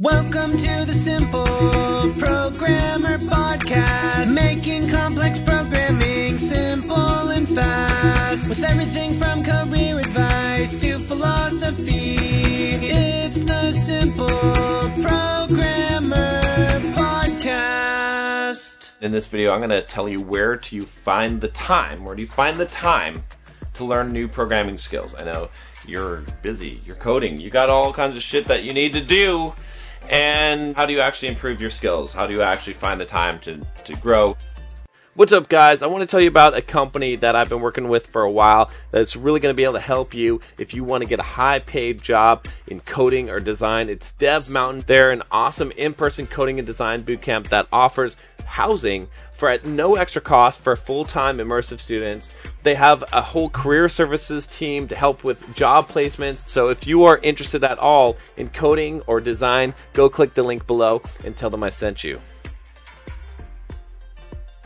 Welcome to the Simple Programmer Podcast, making complex programming simple and fast. With everything from career advice to philosophy, it's the Simple Programmer Podcast. In this video, I'm going to tell you where do you find the time, where do you find the time to learn new programming skills. I know you're busy, you're coding, you got all kinds of shit that you need to do. And how do you actually improve your skills? How do you actually find the time to, to grow? What's up, guys? I want to tell you about a company that I've been working with for a while that's really going to be able to help you if you want to get a high paid job in coding or design. It's Dev Mountain. They're an awesome in person coding and design bootcamp that offers housing for at no extra cost for full time immersive students. They have a whole career services team to help with job placements. So if you are interested at all in coding or design, go click the link below and tell them I sent you.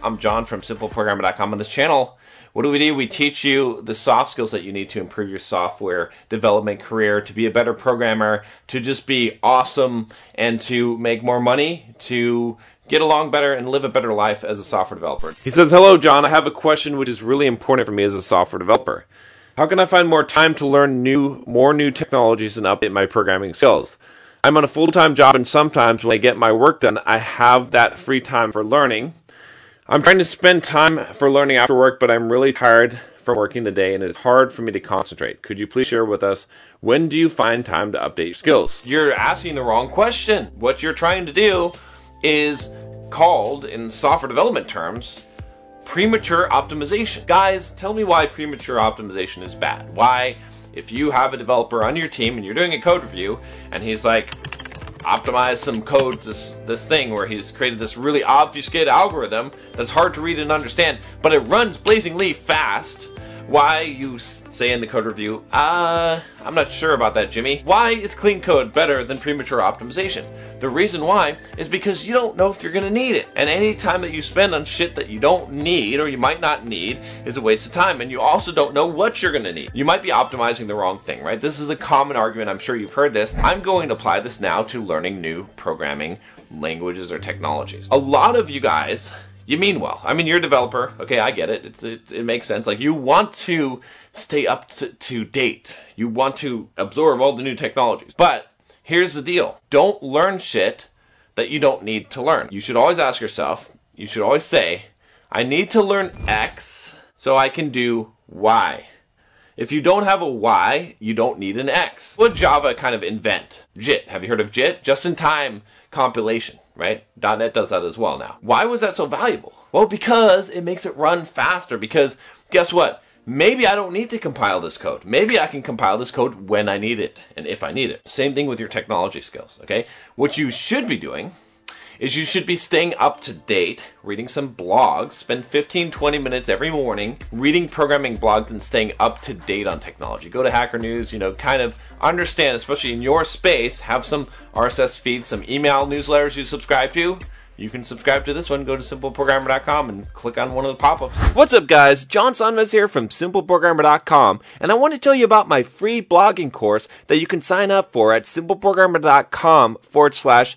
I'm John from simpleprogrammer.com. On this channel, what do we do? We teach you the soft skills that you need to improve your software development career, to be a better programmer, to just be awesome, and to make more money, to get along better and live a better life as a software developer. He says, Hello, John. I have a question which is really important for me as a software developer. How can I find more time to learn new, more new technologies and update my programming skills? I'm on a full time job, and sometimes when I get my work done, I have that free time for learning I'm trying to spend time for learning after work, but I'm really tired from working the day and it's hard for me to concentrate. Could you please share with us when do you find time to update your skills? You're asking the wrong question. What you're trying to do is called in software development terms premature optimization. Guys, tell me why premature optimization is bad. Why if you have a developer on your team and you're doing a code review and he's like optimize some code this this thing where he's created this really obfuscated algorithm that's hard to read and understand, but it runs blazingly fast. Why you say in the code review, uh, I'm not sure about that, Jimmy. Why is clean code better than premature optimization? The reason why is because you don't know if you're gonna need it. And any time that you spend on shit that you don't need or you might not need is a waste of time. And you also don't know what you're gonna need. You might be optimizing the wrong thing, right? This is a common argument. I'm sure you've heard this. I'm going to apply this now to learning new programming languages or technologies. A lot of you guys you mean well. I mean, you're a developer. Okay, I get it. It's, it, it makes sense. Like, you want to stay up to, to date, you want to absorb all the new technologies. But here's the deal don't learn shit that you don't need to learn. You should always ask yourself, you should always say, I need to learn X so I can do Y. If you don't have a Y, you don't need an X. What Java kind of invent? JIT. Have you heard of JIT? Just in time compilation right? .NET does that as well now. Why was that so valuable? Well, because it makes it run faster. Because guess what? Maybe I don't need to compile this code. Maybe I can compile this code when I need it and if I need it. Same thing with your technology skills, okay? What you should be doing is you should be staying up to date, reading some blogs, spend 15, 20 minutes every morning reading programming blogs and staying up to date on technology. Go to Hacker News, you know, kind of understand, especially in your space, have some RSS feeds, some email newsletters you subscribe to you can subscribe to this one. Go to simpleprogrammer.com and click on one of the pop-ups. What's up, guys? John Sonmez here from simpleprogrammer.com, and I want to tell you about my free blogging course that you can sign up for at simpleprogrammer.com forward slash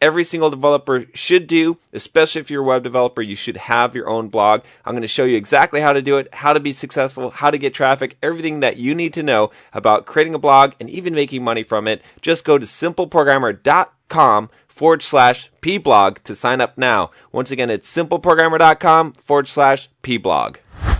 every single developer should do, especially if you're a web developer, you should have your own blog. I'm going to show you exactly how to do it, how to be successful, how to get traffic, everything that you need to know about creating a blog and even making money from it. Just go to simpleprogrammer.com forward slash pblog to sign up now. Once again, it's simpleprogrammer.com forward slash pblog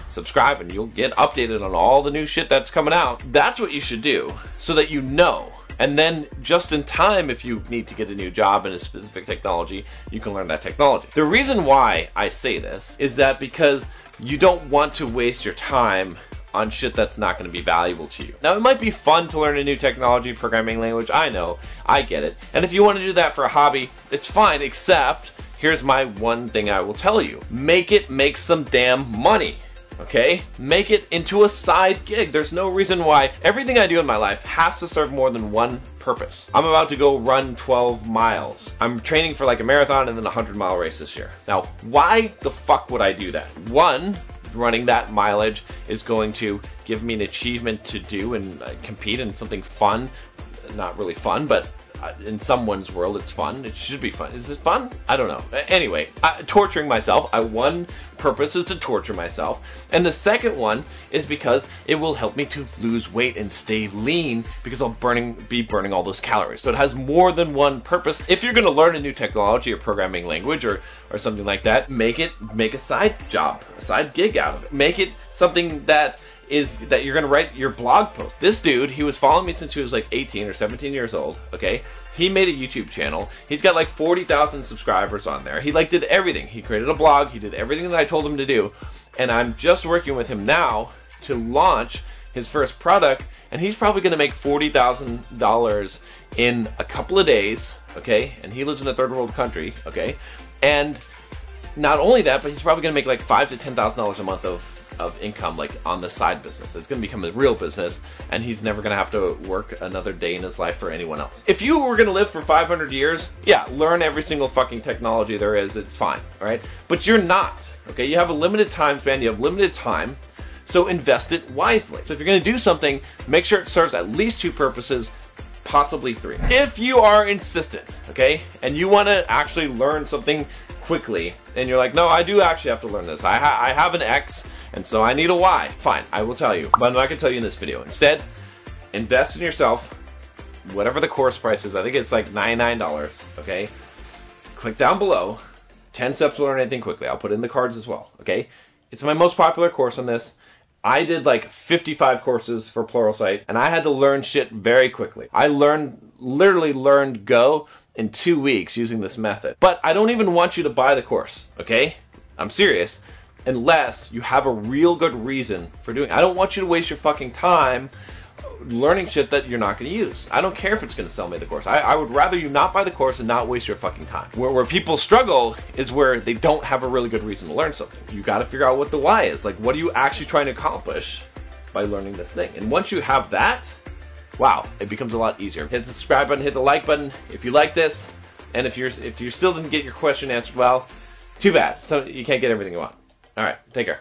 subscribe and you'll get updated on all the new shit that's coming out. That's what you should do so that you know and then, just in time, if you need to get a new job in a specific technology, you can learn that technology. The reason why I say this is that because you don't want to waste your time on shit that's not going to be valuable to you. Now, it might be fun to learn a new technology, programming language. I know, I get it. And if you want to do that for a hobby, it's fine, except here's my one thing I will tell you make it make some damn money. Okay? Make it into a side gig. There's no reason why everything I do in my life has to serve more than one purpose. I'm about to go run 12 miles. I'm training for like a marathon and then a 100 mile race this year. Now, why the fuck would I do that? One, running that mileage is going to give me an achievement to do and uh, compete in something fun. Not really fun, but in someone's world it's fun. It should be fun. Is it fun? I don't know. Anyway uh, torturing myself. I one purpose is to torture myself. And the second one is because it will help me to lose weight and stay lean because i'll burning be burning all those calories. So it has more than one purpose. If you're going to learn a new technology or programming language or or something like that make it make a side job a side gig out of it. Make it something that is that you're gonna write your blog post. This dude, he was following me since he was like 18 or 17 years old. Okay, he made a YouTube channel. He's got like 40,000 subscribers on there. He like did everything. He created a blog. He did everything that I told him to do, and I'm just working with him now to launch his first product. And he's probably gonna make forty thousand dollars in a couple of days. Okay, and he lives in a third world country. Okay, and not only that, but he's probably gonna make like five to ten thousand dollars a month of of income like on the side business. It's going to become a real business and he's never going to have to work another day in his life for anyone else. If you were going to live for 500 years, yeah, learn every single fucking technology there is. It's fine, all right? But you're not. Okay? You have a limited time span, you have limited time. So invest it wisely. So if you're going to do something, make sure it serves at least two purposes possibly three. If you are insistent, okay, and you want to actually learn something quickly, and you're like, no, I do actually have to learn this. I, ha- I have an X, and so I need a Y. Fine, I will tell you, but I'm not going to tell you in this video. Instead, invest in yourself, whatever the course price is. I think it's like $99, okay? Click down below, 10 steps to learn anything quickly. I'll put in the cards as well, okay? It's my most popular course on this. I did like 55 courses for Pluralsight, and I had to learn shit very quickly. I learned, literally learned Go in two weeks using this method. But I don't even want you to buy the course, okay? I'm serious. Unless you have a real good reason for doing it. I don't want you to waste your fucking time learning shit that you're not going to use. I don't care if it's going to sell me the course. I, I, would rather you not buy the course and not waste your fucking time. Where, where people struggle is where they don't have a really good reason to learn something. You got to figure out what the why is. Like, what are you actually trying to accomplish by learning this thing? And once you have that, wow, it becomes a lot easier. Hit the subscribe button, hit the like button if you like this, and if you're if you still didn't get your question answered well, too bad. So you can't get everything you want. All right, take care.